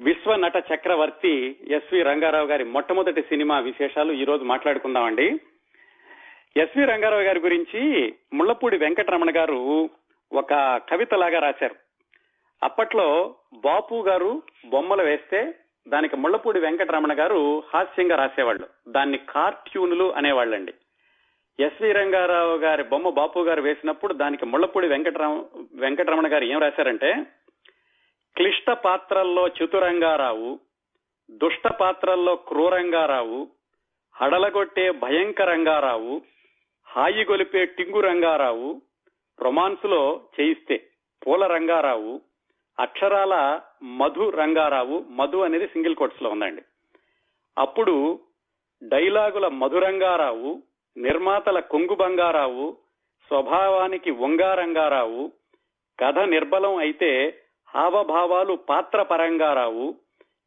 విశ్వ నట చక్రవర్తి ఎస్వి రంగారావు గారి మొట్టమొదటి సినిమా విశేషాలు ఈ రోజు మాట్లాడుకుందామండి. ఎస్వి రంగారావు గారి గురించి ముళ్ళపూడి వెంకటరమణ గారు ఒక కవితలాగా రాశారు. అప్పట్లో బాపు గారు బొమ్మలు వేస్తే దానికి ముళ్ళపూడి వెంకటరమణ గారు హాస్యంగా రాసేవాళ్ళు. దాన్ని కార్ట్యూన్లు అనేవాళ్ళండి. ఎస్వి రంగారావు గారి బొమ్మ బాపు గారు వేసినప్పుడు దానికి ముళ్ళపూడి వెంకటరమ వెంకటరమణ గారు ఏం రాశారంటే క్లిష్ట పాత్రల్లో చతురంగారావు దుష్ట పాత్రల్లో క్రూరంగారావు హడలగొట్టే భయంకరంగారావు హాయి గొలిపే టింగు రంగారావు రొమాన్స్లో చేయిస్తే పూల రంగారావు అక్షరాల మధు రంగారావు మధు అనేది సింగిల్ కోట్స్లో ఉందండి. అప్పుడు డైలాగుల మధురంగారావు నిర్మాతల కొంగు బంగారావు స్వభావానికి వంగారంగారావు కథ నిర్బలం అయితే హావభావాలు పాత్ర పరంగారావు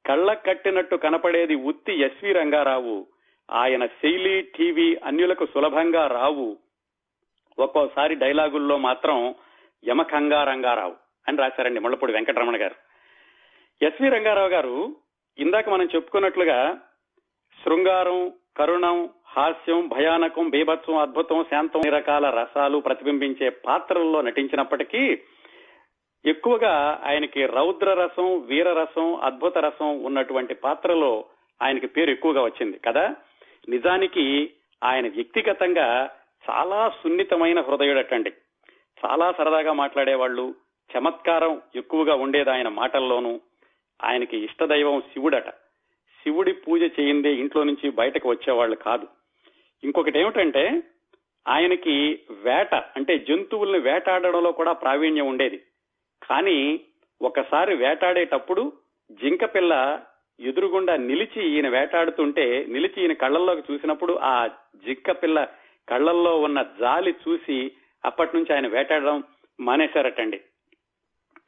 కళ్ళ కట్టినట్టు కనపడేది ఉత్తి ఎస్వి రంగారావు ఆయన శైలి టీవీ అన్యులకు సులభంగా రావు. ఒక్కోసారి డైలాగుల్లో మాత్రం యమకంగా రంగారావు అని రాశారండి ముళ్ళపూడి వెంకటరమణ గారు. ఎస్వి రంగారావు గారు ఇందాక మనం చెప్పుకున్నట్లుగా శృంగారం కరుణం హాస్యం భయానకం బీభత్సం అద్భుతం శాంతం రకాల రసాలు ప్రతిబింబించే పాత్రల్లో నటించినప్పటికీ ఎక్కువగా ఆయనకి రౌద్ర రసం వీర రసం అద్భుత రసం ఉన్నటువంటి పాత్రలో ఆయనకి పేరు ఎక్కువగా వచ్చింది కదా? నిజానికి ఆయన వ్యక్తిగతంగా చాలా సున్నితమైన హృదయుడటండి. చాలా సరదాగా మాట్లాడేవాళ్ళు చమత్కారం ఎక్కువగా ఉండేది ఆయన మాటల్లోనూ. ఆయనకి ఇష్టదైవం శివుడట. శివుడి పూజ చేయిందే ఇంట్లో నుంచి బయటకు వచ్చేవాళ్ళు కాదు. ఇంకొకటి ఏమిటంటే ఆయనకి వేట అంటే జంతువుల్ని వేటాడడంలో కూడా ప్రావీణ్యం ఉండేది. కానీ ఒకసారి వేటాడేటప్పుడు జింక పిల్ల ఎదురుగుండా నిలిచి ఈయన వేటాడుతుంటే నిలిచి ఈయన కళ్ళల్లోకి చూసినప్పుడు ఆ జింక పిల్ల కళ్ళల్లో ఉన్న జాలి చూసి అప్పటి నుంచి ఆయన వేటాడడం మానేశారటండి.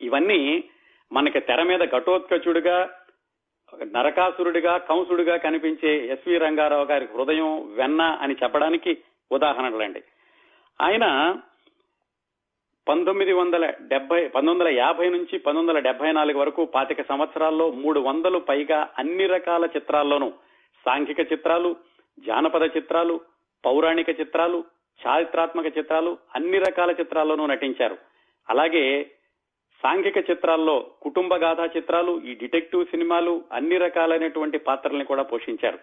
ఇవన్నీ మనకి తెర మీద ఘటోత్కచుడిగా నరకాసురుడిగా కంసుడిగా కనిపించే ఎస్వి రంగారావు గారి హృదయం వెన్న అని చెప్పడానికి ఉదాహరణలండి. ఆయన పంతొమ్మిది వందల డెబ్బై పంతొమ్మిది వందల యాభై నుంచి పంతొమ్మిది వందల డెబ్బై నాలుగు వరకు పాతిక సంవత్సరాల్లో మూడు వందలు పైగా అన్ని రకాల చిత్రాల్లోనూ సాంఘిక చిత్రాలు జానపద చిత్రాలు పౌరాణిక చిత్రాలు చారిత్రాత్మక చిత్రాలు అన్ని రకాల చిత్రాల్లోనూ నటించారు. అలాగే సాంఘిక చిత్రాల్లో కుటుంబ గాథా చిత్రాలు ఈ డిటెక్టివ్ సినిమాలు అన్ని రకాలైనటువంటి పాత్రల్ని కూడా పోషించారు.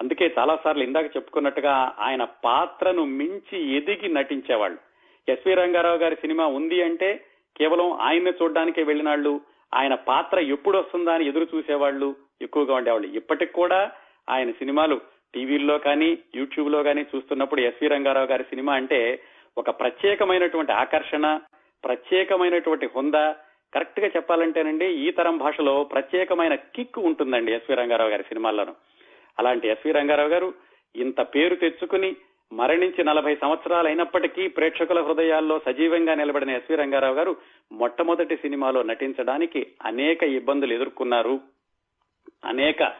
అందుకే చాలా సార్లు ఇందాక చెప్పుకున్నట్టుగా ఆయన పాత్రను మించి ఎదిగి నటించేవాళ్ళు. ఎస్వి రంగారావు గారి సినిమా ఉంది అంటే కేవలం ఆయన్ని చూడడానికే వెళ్ళినాళ్ళు. ఆయన పాత్ర ఎప్పుడు వస్తుందా అని ఎదురు చూసేవాళ్ళు ఎక్కువగా ఉండేవాళ్ళు. ఇప్పటికి కూడా ఆయన సినిమాలు టీవీల్లో కానీ యూట్యూబ్లో కానీ చూస్తున్నప్పుడు ఎస్వి రంగారావు గారి సినిమా అంటే ఒక ప్రత్యేకమైనటువంటి ఆకర్షణ ప్రత్యేకమైనటువంటి హుందా. కరెక్ట్గా చెప్పాలంటేనండి ఈ తరం భాషలో ప్రత్యేకమైన కిక్ ఉంటుందండి ఎస్వి రంగారావు గారి సినిమాల్లోనూ. అలాంటి ఎస్వి రంగారావు గారు ఇంత పేరు తెచ్చుకుని మరణించి నలభై సంవత్సరాలు అయినప్పటికీ ప్రేక్షకుల హృదయాల్లో సజీవంగా నిలబడిన ఎస్వి రంగారావు గారు మొట్టమొదటి సినిమాలో నటించడానికి అనేక ఇబ్బందులు ఎదుర్కొన్నారు. అనేక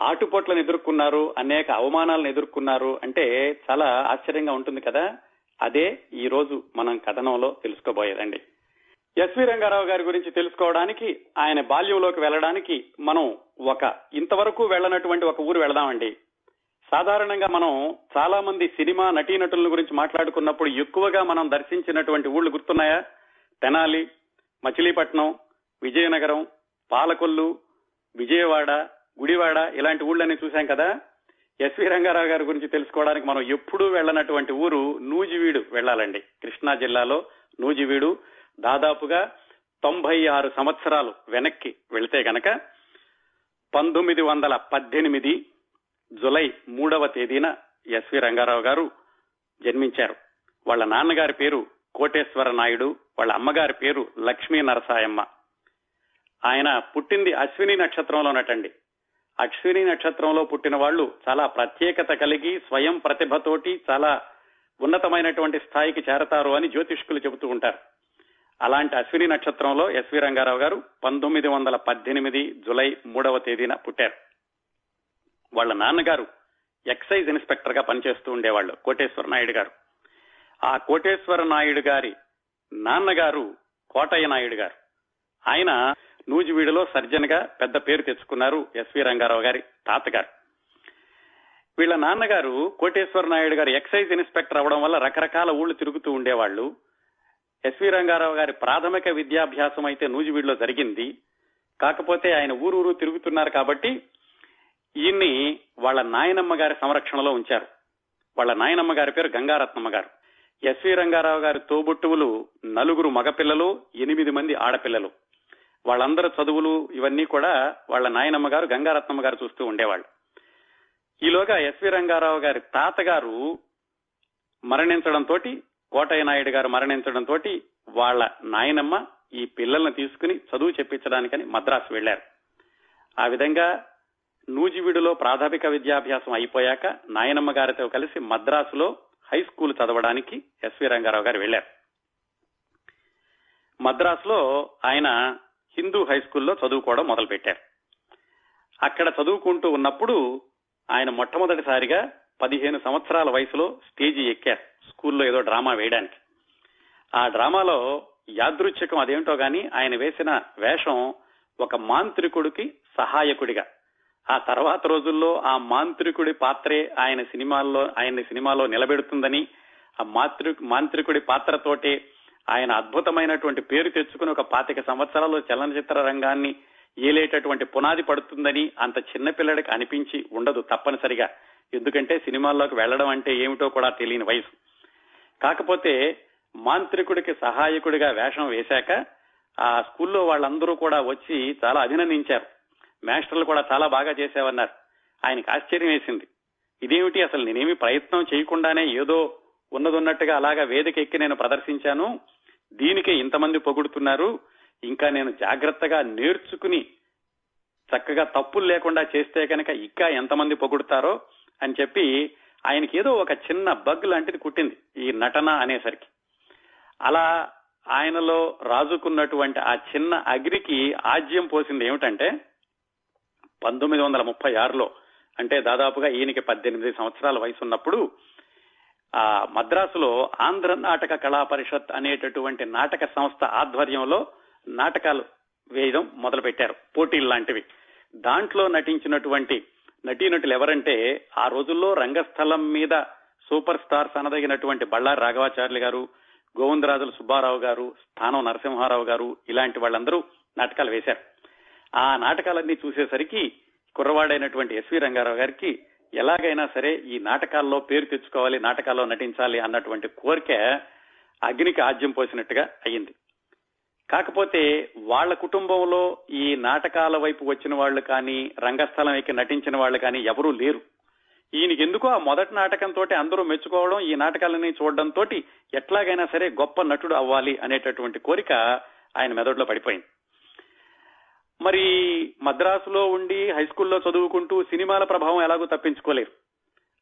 ఆటుపోట్లను ఎదుర్కొన్నారు అనేక అవమానాలను ఎదుర్కొన్నారు అంటే చాలా ఆశ్చర్యంగా ఉంటుంది కదా. అదే ఈ రోజు మనం కథనంలో తెలుసుకోబోయేదండి. ఎస్వి రంగారావు గారి గురించి తెలుసుకోవడానికి ఆయన బాల్యంలోకి వెళ్ళడానికి మనం ఒక ఇంతవరకు వెళ్ళనటువంటి ఒక ఊరు వెళదామండి. సాధారణంగా మనం చాలా మంది సినిమా నటీనటుల గురించి మాట్లాడుకున్నప్పుడు ఎక్కువగా మనం దర్శించినటువంటి ఊళ్ళు గుర్తున్నాయా? తెనాలి మచిలీపట్నం విజయనగరం పాలకొల్లు విజయవాడ గుడివాడ ఇలాంటి ఊళ్ళని చూశాం కదా? ఎస్వి రంగారావు గారి గురించి తెలుసుకోవడానికి మనం ఎప్పుడూ వెళ్ళనటువంటి ఊరు నూజివీడు వెళ్ళాలండి. కృష్ణా జిల్లాలో నూజివీడు. దాదాపుగా తొంభై ఆరు సంవత్సరాలు వెనక్కి వెళితే గనక పంతొమ్మిది వందల పద్దెనిమిది జులై మూడవ తేదీన ఎస్వి రంగారావు గారు జన్మించారు. వాళ్ళ నాన్నగారి పేరు కోటేశ్వర నాయుడు వాళ్ళ అమ్మగారి పేరు లక్ష్మీ నరసాయమ్మ. ఆయన పుట్టింది అశ్విని నక్షత్రంలోనటండి అశ్విని నక్షత్రంలో పుట్టిన వాళ్ళు చాలా ప్రత్యేకత కలిగి స్వయం ప్రతిభతోటి చాలా ఉన్నతమైనటువంటి స్థాయికి చేరతారు అని జ్యోతిష్కులు చెబుతూ ఉంటారు. అలాంటి అశ్విని నక్షత్రంలో ఎస్వి రంగారావు గారు పంతొమ్మిది వందల పద్దెనిమిది జులై మూడవ తేదీన పుట్టారు. వాళ్ళ నాన్నగారు ఎక్సైజ్ ఇన్స్పెక్టర్గా పనిచేస్తూ ఉండేవాళ్ళు కోటేశ్వర నాయుడు గారు. ఆ కోటేశ్వర నాయుడు గారి నాన్నగారు కోటయ్య నాయుడు గారు. ఆయన నూజివీడులో సర్జన్గా పెద్ద పేరు తెచ్చుకున్నారు ఎస్వి రంగారావు గారి తాతగారు. వీళ్ళ నాన్నగారు కోటేశ్వర నాయుడు గారు ఎక్సైజ్ ఇన్స్పెక్టర్ అవడం వల్ల రకరకాల ఊళ్ళు తిరుగుతూ ఉండేవాళ్ళు. ఎస్వి రంగారావు గారి ప్రాథమిక విద్యాభ్యాసం అయితే నూజివీడులో జరిగింది. కాకపోతే ఆయన ఊరూరు తిరుగుతున్నారు కాబట్టి ఈయన్ని వాళ్ళ నాయనమ్మ గారి సంరక్షణలో ఉంచారు. వాళ్ళ నాయనమ్మ గారి పేరు గంగారత్నమ్మ గారు. ఎస్వి రంగారావు గారి తోబుట్టువులు నలుగురు మగపిల్లలు ఎనిమిది మంది ఆడపిల్లలు. వాళ్ళందరూ చదువులు ఇవన్నీ కూడా వాళ్ళ నాయనమ్మ గారు గంగారత్నమ్మ గారు చూస్తూ ఉండేవాళ్ళు. ఈలోగా ఎస్వి రంగారావు గారి తాతగారు మరణించడంతో కోటయ్య నాయుడు గారు మరణించడంతో వాళ్ళ నాయనమ్మ ఈ పిల్లల్ని తీసుకుని చదువు చెప్పించడానికని మద్రాసు వెళ్ళారు ఆ విధంగా నూజివీడులో ప్రాథమిక విద్యాభ్యాసం అయిపోయాక నాయనమ్మ గారితో కలిసి మద్రాసులో హై స్కూల్ చదవడానికి ఎస్వి రంగారావు గారు వెళ్ళారు మద్రాసులో ఆయన హిందూ హై స్కూల్లో చదువుకోవడం మొదలుపెట్టారు. అక్కడ చదువుకుంటూ ఉన్నప్పుడు ఆయన మొట్టమొదటిసారిగా పదిహేను సంవత్సరాల వయసులో స్టేజి ఎక్కారు స్కూల్లో ఏదో డ్రామా వేయడానికి. ఆ డ్రామాలో యాదృచ్ఛికం అదేమిటో గాని ఆయన వేసిన వేషం ఒక మాంత్రికుడికి సహాయకుడిగా ఆ తర్వాత రోజుల్లో ఆ మాంత్రికుడి పాత్రే ఆయన సినిమాల్లో ఆయన సినిమాలో నిలబెడుతుందని ఆ మాతృ మాంత్రికుడి పాత్రతోటే ఆయన అద్భుతమైనటువంటి పేరు తెచ్చుకుని ఒక పాతిక సంవత్సరాలు చలనచిత్ర రంగాన్ని ఏలేటటువంటి పునాది పడుతుందని అంత చిన్న పిల్లడికి అనిపించి ఉండదు తప్పనిసరిగా. ఎందుకంటే సినిమాల్లోకి వెళ్ళడం అంటే ఏమిటో కూడా తెలియని వయసు. కాకపోతే మాంత్రికుడికి సహాయకుడిగా వేషం వేశాక ఆ స్కూల్లో వాళ్ళందరూ కూడా వచ్చి చాలా అభినందించారు. మాస్టర్లు కూడా చాలా బాగా చేసేవన్నారు. ఆయనకి ఆశ్చర్యం వేసింది. ఇదేమిటి అసలు నేనేమి ప్రయత్నం చేయకుండానే ఏదో ఉన్నదున్నట్టుగా అలాగా వేదిక ఎక్కి నేను ప్రదర్శించాను? దీనికే ఇంతమంది పొగుడుతున్నారు. ఇంకా నేను జాగ్రత్తగా నేర్చుకుని చక్కగా తప్పులు లేకుండా చేస్తే కనుక ఇంకా ఎంతమంది పొగుడుతారో అని చెప్పి ఆయనకి ఏదో ఒక చిన్న బగ్ లాంటిది కుట్టింది ఈ నటన అనేసరికి. అలా ఆయనలో రాజుకున్నటువంటి ఆ చిన్న అగ్రికి ఆజ్యం పోసింది ఏమిటంటే పంతొమ్మిది వందల ముప్పై ఆరులో అంటే దాదాపుగా ఈయనకి పద్దెనిమిది సంవత్సరాల వయసు ఉన్నప్పుడు ఆ మద్రాసులో ఆంధ్ర నాటక కళా పరిషత్ అనేటటువంటి నాటక సంస్థ ఆధ్వర్యంలో నాటకాలు వేయడం మొదలుపెట్టారు పోటీలు లాంటివి. దాంట్లో నటించినటువంటి నటీనటులు ఎవరంటే ఆ రోజుల్లో రంగస్థలం మీద సూపర్ స్టార్స్ అనదగినటువంటి బళ్ళారి రాఘవాచార్యులు గారు గోవిందరాజుల సుబ్బారావు గారు స్థానం నరసింహారావు గారు ఇలాంటి వాళ్ళందరూ నాటకాలు వేశారు. ఆ నాటకాలన్నీ చూసేసరికి కుర్రవాడైనటువంటి ఎస్వి రంగారావు గారికి ఎలాగైనా సరే ఈ నాటకాల్లో పేరు తెచ్చుకోవాలి నాటకాల్లో నటించాలి అన్నటువంటి కోరిక అగ్నికి ఆజ్యం పోసినట్టుగా అయ్యింది. కాకపోతే వాళ్ళ కుటుంబంలో ఈ నాటకాల వైపు వచ్చిన వాళ్ళు కానీ రంగస్థలం ఎక్కి నటించిన వాళ్ళు కానీ ఎవరూ లేరు. ఈయనకి ఎందుకో ఆ మొదటి నాటకంతో అందరూ మెచ్చుకోవడం ఈ నాటకాలని చూడడంతో ఎట్లాగైనా సరే గొప్ప నటుడు అవ్వాలి అనేటటువంటి కోరిక ఆయన మెదడులో పడిపోయింది. మరి మద్రాసులో ఉండి హై స్కూల్లో చదువుకుంటూ సినిమాల ప్రభావం ఎలాగో తప్పించుకోలేరు.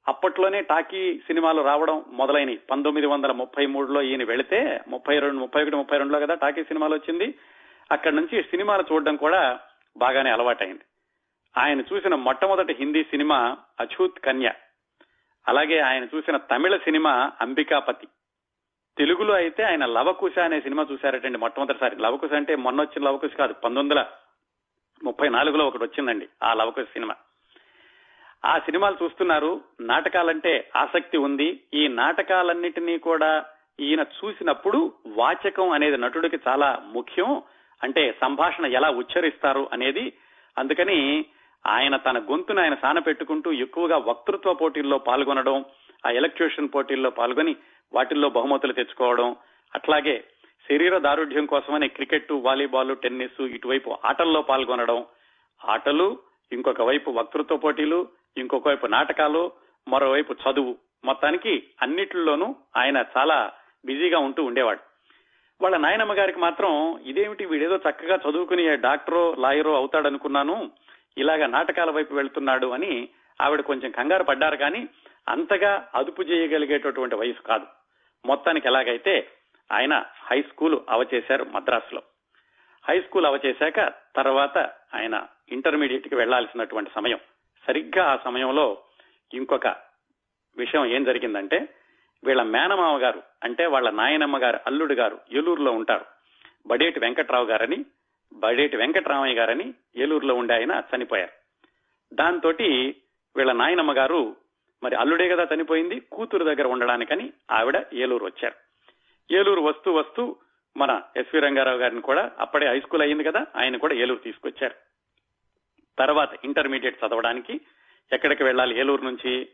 అప్పట్లోనే టాకీ సినిమాలు రావడం మొదలైనవి పంతొమ్మిది వందల ముప్పై మూడులో ఈయన వెళితే ముప్పై రెండు ముప్పై ఒకటి ముప్పై రెండులో కదా టాకీ సినిమాలు వచ్చింది. అక్కడి నుంచి సినిమాలు చూడడం కూడా బాగానే అలవాటైంది. ఆయన చూసిన మొట్టమొదటి హిందీ సినిమా అఛూత్ కన్య. అలాగే ఆయన చూసిన తమిళ సినిమా అంబికాపతి. తెలుగులో అయితే ఆయన లవకుశ అనే సినిమా చూశారటండి మొట్టమొదటిసారి. లవకుశ అంటే మొన్న వచ్చిన లవకుశ కాదు పంతొమ్మిది ముప్పై నాలుగులో ఒకటి వచ్చిందండి ఆ లవకుశ సినిమా. ఆ సినిమాలు చూస్తున్నారు నాటకాలంటే ఆసక్తి ఉంది. ఈ నాటకాలన్నిటినీ కూడా ఈయన చూసినప్పుడు వాచకం అనేది నటుడికి చాలా ముఖ్యం. అంటే సంభాషణ ఎలా ఉచ్చరిస్తారు అనేది. అందుకని ఆయన తన గొంతును ఆయన సాన పెట్టుకుంటూ ఎక్కువగా వక్తృత్వ పోటీల్లో పాల్గొనడం ఆ ఎలక్ట్యూషన్ పోటీల్లో పాల్గొని వాటిల్లో బహుమతులు తెచ్చుకోవడం అట్లాగే శరీర దారుఢ్యం కోసమని క్రికెట్ వాలీబాల్ టెన్నిస్ ఇటువైపు ఆటల్లో పాల్గొనడం ఆటలు ఇంకొక వైపు వక్తృత్వ పోటీలు ఇంకొక వైపు నాటకాలు మరోవైపు చదువు. మొత్తానికి అన్నిటిలోనూ ఆయన చాలా బిజీగా ఉంటూ ఉండేవాడు. వాళ్ళ నాయనమ్మ గారికి మాత్రం ఇదేమిటి వీడేదో చక్కగా చదువుకుని డాక్టరో లాయరో అవుతాడనుకున్నాను ఇలాగ నాటకాల వైపు వెళ్తున్నాడు అని ఆవిడ కొంచెం కంగారు పడ్డారు కానీ అంతగా అదుపు చేయగలిగేటటువంటి వయసు కాదు. మొత్తానికి ఎలాగైతే ఆయన హై స్కూల్ అవచేశారు మద్రాసులో. హై స్కూల్ అవచేశాక తర్వాత ఆయన ఇంటర్మీడియట్కి వెళ్ళాల్సినటువంటి సమయం. సరిగ్గా ఆ సమయంలో ఇంకొక విషయం ఏం జరిగిందంటే వీళ్ళ మేనమామ గారు అంటే వాళ్ళ నాయనమ్మ గారు అల్లుడు గారు ఏలూరులో ఉంటారు. బడేటి వెంకట్రావు గారని బడేటి వెంకటరామయ్య గారని ఏలూరులో ఉండే ఆయన చనిపోయారు. దాంతో వీళ్ళ నాయనమ్మ గారు మరి అల్లుడే కదా చనిపోయింది కూతురు దగ్గర ఉండడానికని ఆవిడ ఏలూరు వచ్చారు. ఏలూరు వస్తూ వస్తూ మన ఎస్వి రంగారావు గారిని కూడా అప్పుడే హై స్కూల్ అయింది కదా ఆయన కూడా ఏలూరు తీసుకొచ్చారు. తర్వాత ఇంటర్మీడియట్ చదవడానికి ఎక్కడికి వెళ్ళాలి ఏలూరు నుంచి.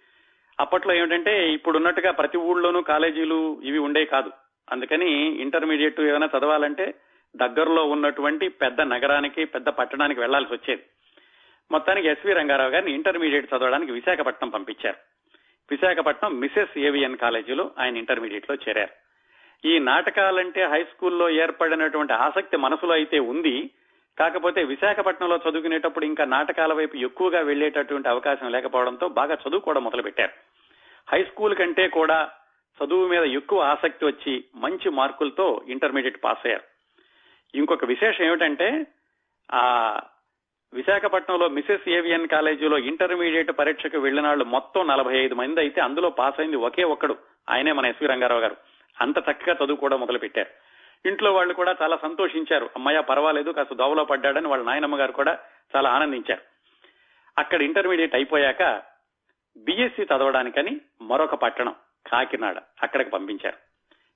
అప్పట్లో ఏమిటంటే ఇప్పుడు ఉన్నట్టుగా ప్రతి ఊళ్ళోనూ కాలేజీలు ఇవి ఉండే కాదు. అందుకని ఇంటర్మీడియట్ ఏమైనా చదవాలంటే దగ్గరలో ఉన్నటువంటి పెద్ద నగరానికి పెద్ద పట్టణానికి వెళ్ళాల్సి వచ్చేది. మొత్తానికి ఎస్వి రంగారావు గారిని ఇంటర్మీడియట్ చదవడానికి విశాఖపట్నం పంపించారు. విశాఖపట్నం మిసెస్ ఏవిఎన్ కాలేజీలో ఆయన ఇంటర్మీడియట్లో చేరారు. ఈ నాటకాలంటే హై స్కూల్లో ఏర్పడినటువంటి ఆసక్తి మనసులో అయితే ఉంది. కాకపోతే విశాఖపట్నంలో చదువుకునేటప్పుడు ఇంకా నాటకాల వైపు ఎక్కువగా వెళ్ళేటటువంటి అవకాశం లేకపోవడంతో బాగా చదువుకోవడం కూడా మొదలుపెట్టారు. హై స్కూల్ కంటే కూడా చదువు మీద ఎక్కువ ఆసక్తి వచ్చి మంచి మార్కులతో ఇంటర్మీడియట్ పాస్ అయ్యారు. ఇంకొక విశేషం ఏమిటంటే ఆ విశాఖపట్నంలో మిసెస్ ఏవియన్ కాలేజీలో ఇంటర్మీడియట్ పరీక్షకు వెళ్ళిన వాళ్ళు మొత్తం నలభై ఐదు మంది అయితే అందులో పాస్ అయింది ఒకే ఒక్కడు ఆయనే మన ఎస్వి రంగారావు గారు. అంత చక్కగా చదువుకోవడం మొదలు పెట్టారు ఇంట్లో వాళ్ళు కూడా చాలా సంతోషించారు. అమ్మయ్య పర్వాలేదు కాస్త దోవలో పడ్డాడని వాళ్ళ నాయనమ్మ గారు కూడా చాలా ఆనందించారు. అక్కడ ఇంటర్మీడియట్ అయిపోయాక బీఎస్సీ చదవడానికని మరొక పట్టణం కాకినాడ అక్కడికి పంపించారు.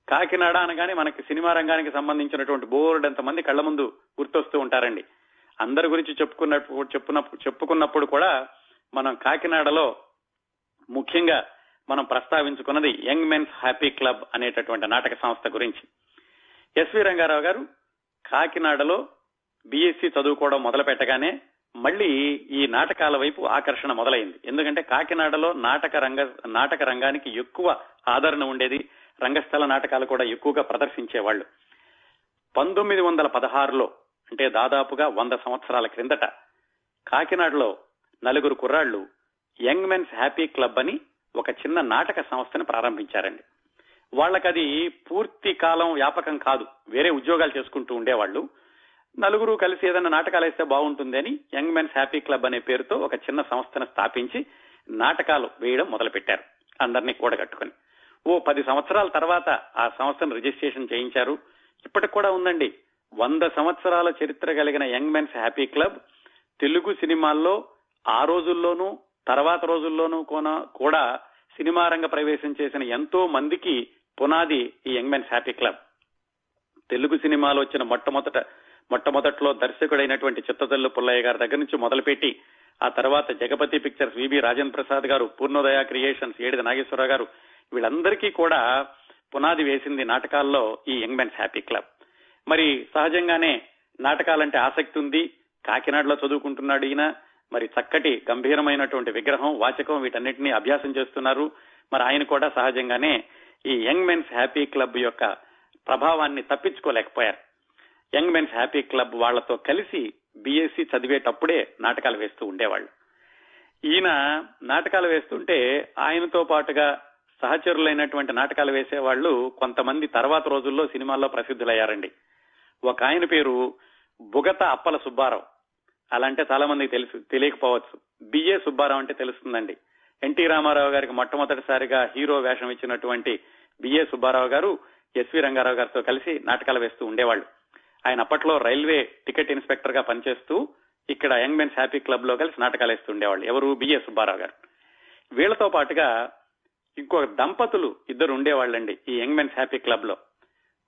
కాకినాడ అనగానే మనకి సినిమా రంగానికి సంబంధించినటువంటి బోర్డు మంది కళ్ళ ముందు గుర్తొస్తూ ఉంటారండి. అందరి గురించి చెప్పుకున్నప్పుడు చెప్పుకున్నప్పుడు చెప్పుకున్నప్పుడు కూడా మనం కాకినాడలో ముఖ్యంగా మనం ప్రస్తావించుకున్నది యంగ్ మెన్స్ హ్యాపీ క్లబ్ అనేటటువంటి నాటక సంస్థ గురించి. ఎస్వి రంగారావు గారు కాకినాడలో బీఎస్సీ చదువుకోవడం మొదలు పెట్టగానే మళ్ళీ ఈ నాటకాల వైపు ఆకర్షణ మొదలైంది. ఎందుకంటే కాకినాడలో నాటక రంగ నాటక రంగానికి ఎక్కువ ఆదరణ ఉండేది రంగస్థల నాటకాలు కూడా ఎక్కువగా ప్రదర్శించేవాళ్ళు పంతొమ్మిది వందల పదహారులో అంటే దాదాపుగా వంద సంవత్సరాల క్రిందట కాకినాడలో నలుగురు కుర్రాళ్ళు యంగ్ మెన్స్ హ్యాపీ క్లబ్ అని ఒక చిన్న నాటక సంస్థను ప్రారంభించారండి. వాళ్ళకది పూర్తి కాలం వ్యాపకం కాదు. వేరే ఉద్యోగాలు చేసుకుంటూ ఉండేవాళ్ళు. నలుగురు కలిసి ఏదైనా నాటకాలు వేస్తే బాగుంటుంది అని యంగ్ మెన్స్ హ్యాపీ క్లబ్ అనే పేరుతో ఒక చిన్న సంస్థను స్థాపించి నాటకాలు వేయడం మొదలుపెట్టారు అందరినీ కూడగట్టుకుని. ఓ పది సంవత్సరాల తర్వాత ఆ సంస్థను రిజిస్ట్రేషన్ చేయించారు. ఇప్పటికి కూడా ఉందండి. వంద సంవత్సరాల చరిత్ర కలిగిన young men's happy club Telugu సినిమాల్లో ఆ రోజుల్లోనూ తర్వాత రోజుల్లోనూ కూడా సినిమా రంగ ప్రవేశం చేసిన ఎంతో మందికి పునాది ఈ young men's happy club. Telugu సినిమాలో వచ్చిన మొట్టమొదట మొట్టమొదట్లో దర్శకుడైనటువంటి చిత్తతల్లు పుల్లయ్య గారి దగ్గర నుంచి మొదలుపెట్టి ఆ తర్వాత Jagapathi pictures V B Rajan Prasad garu Purnodaya creations Edida Nageswararao గారు వీళ్ళందరికీ కూడా పునాది వేసింది నాటకాల్లో ఈ యంగ్ మెన్స్ హ్యాపీ క్లబ్. మరి సహజంగానే నాటకాలంటే ఆసక్తి ఉంది. కాకినాడలో చదువుకుంటున్నాడు ఈయన. మరి చక్కటి గంభీరమైనటువంటి విగ్రహం వాచకం వీటన్నిటిని అభ్యాసం చేస్తున్నారు. మరి ఆయన కూడా సహజంగానే ఈ యంగ్ మెన్స్ హ్యాపీ క్లబ్ యొక్క ప్రభావాన్ని తప్పించుకోలేకపోయారు. యంగ్ మెన్స్ హ్యాపీ క్లబ్ వాళ్ళతో కలిసి బీఎస్సీ చదివేటప్పుడే నాటకాలు వేస్తూ ఉండేవాళ్ళు. ఈయన నాటకాలు వేస్తుంటే ఆయనతో పాటుగా సహచరులైనటువంటి నాటకాలు వేసేవాళ్ళు కొంతమంది తర్వాత రోజుల్లో సినిమాల్లో ప్రసిద్ధులయ్యారండి. ఒక ఆయన పేరు బుగత అప్పల సుబ్బారావు. అలాంటే చాలా మందికి తెలుసు తెలియకపోవచ్చు. బిఏ సుబ్బారావు అంటే తెలుస్తుందండి. ఎన్టీ రామారావు గారికి మొట్టమొదటిసారిగా హీరో వేషం ఇచ్చినటువంటి బిఏ సుబ్బారావు గారు ఎస్వి రంగారావు గారితో కలిసి నాటకాలు వేస్తూ ఉండేవాళ్ళు. ఆయన అప్పట్లో రైల్వే టికెట్ ఇన్స్పెక్టర్గా పనిచేస్తూ ఇక్కడ యంగ్ మెన్స్ హ్యాపీ క్లబ్లో కలిసి నాటకాలు వేస్తూ ఉండేవాళ్ళు. ఎవరు? బిఏ సుబ్బారావు గారు. వీళ్ళతో పాటుగా ఇంకో దంపతులు ఇద్దరు ఉండేవాళ్ళండి ఈ యంగ్ మెన్స్ హ్యాపీ క్లబ్లో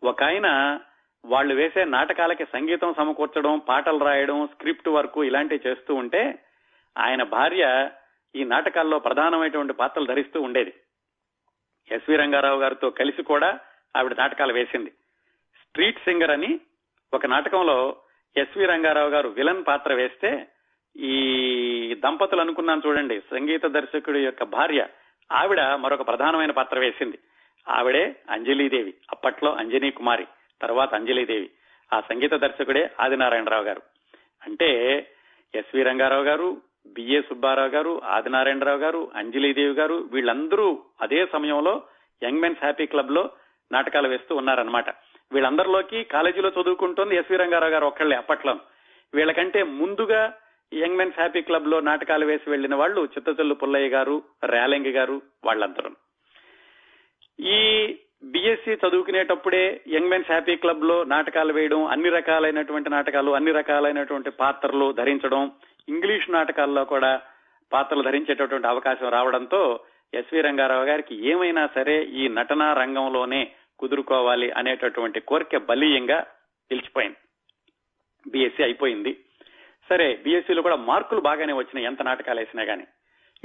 ఒక ఆయన వాళ్ళు వేసే నాటకాలకి సంగీతం సమకూర్చడం పాటలు రాయడం స్క్రిప్ట్ వర్క్ ఇలాంటివి చేస్తూ ఉంటే ఆయన భార్య ఈ నాటకాల్లో ప్రధానమైనటువంటి పాత్రలు ధరిస్తూ ఉండేది. ఎస్వి రంగారావు గారితో కలిసి కూడా ఆవిడ నాటకాలు వేసింది. స్ట్రీట్ సింగర్ అని ఒక నాటకంలో ఎస్వి రంగారావు గారు విలన్ పాత్ర వేస్తే ఈ దంపతులు అనుకున్నాను చూడండి సంగీత దర్శకుడి యొక్క భార్య ఆవిడ మరొక ప్రధానమైన పాత్ర వేసింది. ఆవిడే అంజలీదేవి అప్పట్లో అంజనీ కుమారి. తర్వాత అంజలిదేవి. ఆ సంగీత దర్శకుడే ఆదినారాయణరావు గారు. అంటే ఎస్వి రంగారావు గారు బిఏ సుబ్బారావు గారు ఆదినారాయణరావు గారు అంజలిదేవి గారు వీళ్ళందరూ అదే సమయంలో యంగ్ మెన్స్ హ్యాపీ క్లబ్లో నాటకాలు వేస్తూ ఉన్నారనమాట వీళ్ళందరిలోకి కాలేజీలో చదువుకుంటోంది ఎస్వి రంగారావు గారు ఒక్కళ్ళే అప్పట్లో. వీళ్ళకంటే ముందుగా యంగ్ మెన్స్ హ్యాపీ క్లబ్లో నాటకాలు వేసి వెళ్ళిన వాళ్ళు చిత్తచెల్లు పుల్లయ్య గారు రేలంగి గారు వాళ్ళందరూ. ఈ బీఎస్సీ చదువుకునేటప్పుడే యంగ్ మెన్స్ హ్యాపీ క్లబ్లో నాటకాలు వేయడం అన్ని రకాలైనటువంటి నాటకాలు అన్ని రకాలైనటువంటి పాత్రలు ధరించడం ఇంగ్లీష్ నాటకాల్లో కూడా పాత్రలు ధరించేటటువంటి అవకాశం రావడంతో ఎస్వి రంగారావు గారికి ఏమైనా సరే ఈ నటనా రంగంలోనే కుదురుకోవాలి అనేటటువంటి కోరిక బలీయంగా నిలిచిపోయింది. బీఎస్సీ అయిపోయింది. సరే బీఎస్సీలో కూడా మార్కులు బాగానే వచ్చినాయి. ఎంత నాటకాలు వేసినా గానీ.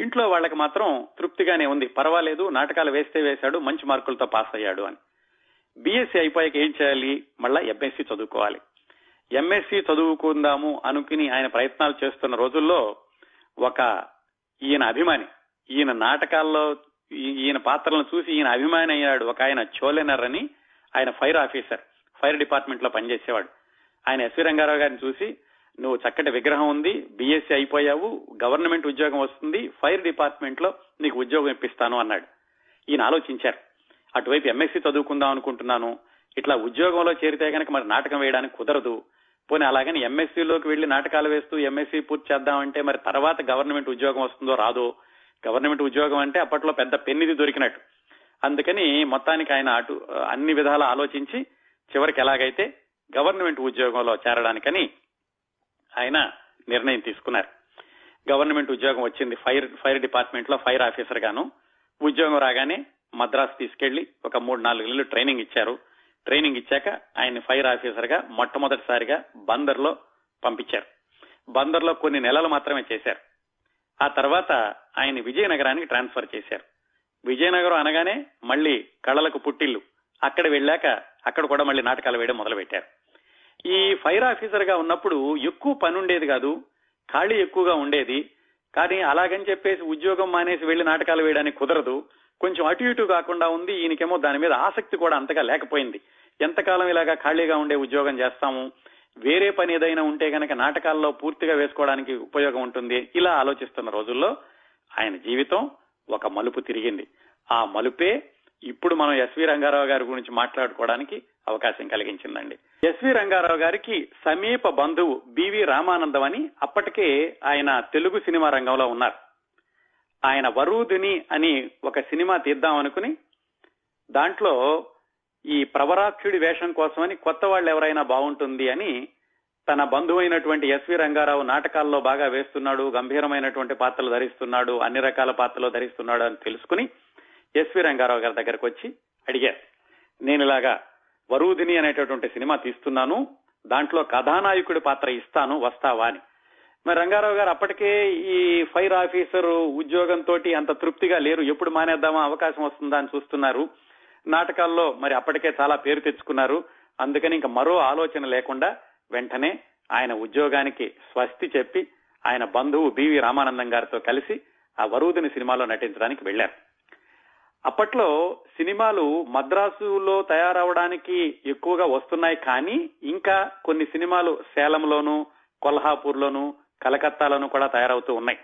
ఇంట్లో వాళ్ళకి మాత్రం తృప్తిగానే ఉంది. పర్వాలేదు నాటకాలు వేస్తే వేశాడు మంచి మార్కులతో పాస్ అయ్యాడు అని. బీఎస్సీ అయిపోయాక ఏం చేయాలి? మళ్ళా ఎంఎస్సీ చదువుకోవాలి. ఎంఎస్సీ చదువుకుందాము అనుకుని ఆయన ప్రయత్నాలు చేస్తున్న రోజుల్లో ఒక ఈయన అభిమాని ఈయన నాటకాల్లో ఈయన పాత్రలను చూసి ఈయన అభిమాని అయ్యాడు ఒక ఆయన చోలెనర్ అని ఆయన ఫైర్ ఆఫీసర్ ఫైర్ డిపార్ట్మెంట్లో పనిచేసేవాడు. ఆయన ఎస్వి రంగారావు గారిని చూసి నువ్వు చక్కటి విగ్రహం ఉంది బీఎస్సీ అయిపోయావు గవర్నమెంట్ ఉద్యోగం వస్తుంది ఫైర్ డిపార్ట్మెంట్లో నీకు ఉద్యోగం ఇప్పిస్తాను అన్నాడు. ఈయన ఆలోచించారు. అటువైపు ఎంఎస్సీ చదువుకుందాం అనుకుంటున్నాను. ఇట్లా ఉద్యోగంలో చేరితే కనుక మరి నాటకం వేయడానికి కుదరదు. పోనీ అలాగని ఎంఎస్సీలోకి వెళ్ళి నాటకాలు వేస్తూ ఎంఎస్సీ పూర్తి చేద్దామంటే మరి తర్వాత గవర్నమెంట్ ఉద్యోగం వస్తుందో రాదో? గవర్నమెంట్ ఉద్యోగం అంటే అప్పట్లో పెద్ద పెన్నిది దొరికినట్టు. అందుకని మొత్తానికి ఆయన అటు అన్ని విధాలా ఆలోచించి చివరికి ఎలాగైతే గవర్నమెంట్ ఉద్యోగంలో చేరడానికని ఆయన నిర్ణయం తీసుకున్నారు. గవర్నమెంట్ ఉద్యోగం వచ్చింది. ఫైర్ ఫైర్ డిపార్ట్మెంట్లో ఫైర్ ఆఫీసర్ గాను. ఉద్యోగం రాగానే మద్రాసు తీసుకెళ్ళి ఒక మూడు నాలుగు నెలలు ట్రైనింగ్ ఇచ్చారు. ట్రైనింగ్ ఇచ్చాక ఆయన ఫైర్ ఆఫీసర్గా మొట్టమొదటిసారిగా బందర్లో పంపించారు. బందర్లో కొన్ని నెలలు మాత్రమే చేశారు. ఆ తర్వాత ఆయన విజయనగరానికి ట్రాన్స్ఫర్ చేశారు. విజయనగరం అనగానే మళ్ళీ కళలకు పుట్టిల్లు. అక్కడ వెళ్ళాక అక్కడ కూడా మళ్ళీ నాటకాలు వేయడం మొదలు పెట్టారు ఈ ఫైర్ ఆఫీసర్గా ఉన్నప్పుడు ఎక్కువ పని ఉండేది కాదు ఖాళీ ఎక్కువగా ఉండేది. కానీ అలాగని చెప్పేసి ఉద్యోగం మానేసి వెళ్ళి నాటకాలు వేయడానికి కుదరదు. కొంచెం అటు ఇటు కాకుండా ఉంది ఈయనకేమో దాని మీద ఆసక్తి కూడా అంతగా లేకపోయింది. ఎంతకాలం ఇలాగా ఖాళీగా ఉండే ఉద్యోగం చేస్తాము? వేరే పని ఏదైనా ఉంటే గనక నాటకాల్లో పూర్తిగా వేసుకోవడానికి ఉపయోగం ఉంటుంది. ఇలా ఆలోచిస్తున్న రోజుల్లో ఆయన జీవితం ఒక మలుపు తిరిగింది. ఆ మలుపే ఇప్పుడు మనం ఎస్వి రంగారావు గారి గురించి మాట్లాడుకోవడానికి అవకాశం కలిగించిందండి. ఎస్వి రంగారావు గారికి సమీప బంధువు బివి రామానందం అని అప్పటికే ఆయన తెలుగు సినిమా రంగంలో ఉన్నారు. ఆయన వరూదిని అని ఒక సినిమా తీద్దాం అనుకుని దాంట్లో ఈ ప్రవరాక్షుడి వేషం కోసమని కొత్త వాళ్ళు ఎవరైనా బాగుంటుంది అని తన బంధువైనటువంటి ఎస్వి రంగారావు నాటకాల్లో బాగా వేస్తున్నాడు గంభీరమైనటువంటి పాత్రలు ధరిస్తున్నాడు అన్ని రకాల పాత్రలు ధరిస్తున్నాడు అని తెలుసుకుని ఎస్వి రంగారావు గారి దగ్గరకు వచ్చి అడిగారు నేను ఇలాగా వరూదిని అనేటటువంటి సినిమా తీస్తున్నాను దాంట్లో కథానాయకుడి పాత్ర ఇస్తాను వస్తావా అని. మరి రంగారావు గారు అప్పటికే ఈ ఫైర్ ఆఫీసర్ ఉద్యోగంతో అంత తృప్తిగా లేరు. ఎప్పుడు మానేద్దామా అవకాశం వస్తుందా అని చూస్తున్నారు. నాటకాల్లో మరి అప్పటికే చాలా పేరు తెచ్చుకున్నారు. అందుకని ఇంకా మరో ఆలోచన లేకుండా వెంటనే ఆయన ఉద్యోగానికి స్వస్తి చెప్పి ఆయన బంధువు బివి రామానందం గారితో కలిసి ఆ వరూదిని సినిమాలో నటించడానికి వెళ్ళారు అప్పట్లో సినిమాలు మద్రాసులో తయారవడానికి ఎక్కువగా వస్తున్నాయి కానీ ఇంకా కొన్ని సినిమాలు సేలంలోను కొల్హాపూర్లోను కలకత్తాలోను కూడా తయారవుతూ ఉన్నాయి.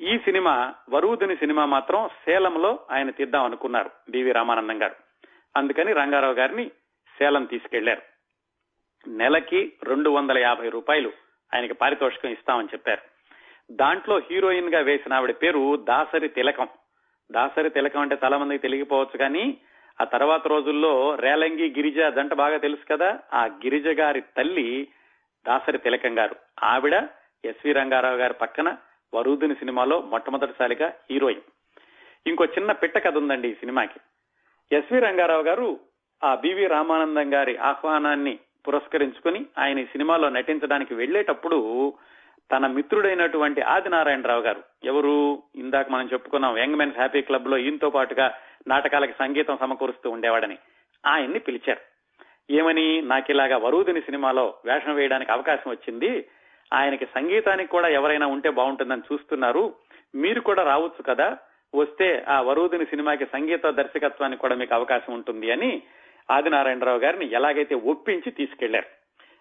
ఈ సినిమా వరూదిని సినిమా మాత్రం సేలంలో ఆయన తీద్దాం అనుకున్నారు బివి రామానందం గారు. అందుకని రంగారావు గారిని సేలం తీసుకెళ్ళారు. నెలకి రెండు వందల యాభై రూపాయలు ఆయనకి పారితోషికం ఇస్తామని చెప్పారు. దాంట్లో హీరోయిన్గా వేసిన ఆవిడ పేరు దాసరి తిలకం. దాసరి తిలకం అంటే చాలా మందికి తెలియకపోవచ్చు కానీ ఆ తర్వాత రోజుల్లో రేలంగి గిరిజ దంట బాగా తెలుసు కదా. ఆ గిరిజ గారి తల్లి దాసరి తిలకం గారు. ఆవిడ ఎస్వి రంగారావు గారి పక్కన వరుదిని సినిమాలో మొట్టమొదటిసారిగా హీరోయిన్. ఇంకో చిన్న పిట్ట కథ ఉందండి ఈ సినిమాకి. ఎస్వి రంగారావు గారు ఆ బివి రామానందం గారి ఆహ్వానాన్ని పురస్కరించుకుని ఆయన ఈ సినిమాలో నటించడానికి వెళ్ళేటప్పుడు తన మిత్రుడైనటువంటి ఆదినారాయణరావు గారు. ఎవరు? ఇందాక మనం చెప్పుకున్నాం యంగ్ మెన్స్ హ్యాపీ క్లబ్లో ఈయనతో పాటుగా నాటకాలకి సంగీతం సమకూరుస్తూ ఉండేవాడని. ఆయన్ని పిలిచారు. ఏమని? నాకు ఇలాగా వరూదిని సినిమాలో వేషం వేయడానికి అవకాశం వచ్చింది. ఆయనకి సంగీతానికి కూడా ఎవరైనా ఉంటే బాగుంటుందని చూస్తున్నారు. మీరు కూడా రావచ్చు కదా? వస్తే ఆ వరూదిని సినిమాకి సంగీత దర్శకత్వానికి కూడా మీకు అవకాశం ఉంటుంది అని ఆదినారాయణరావు గారిని ఎలాగైతే ఒప్పించి తీసుకెళ్ళారు.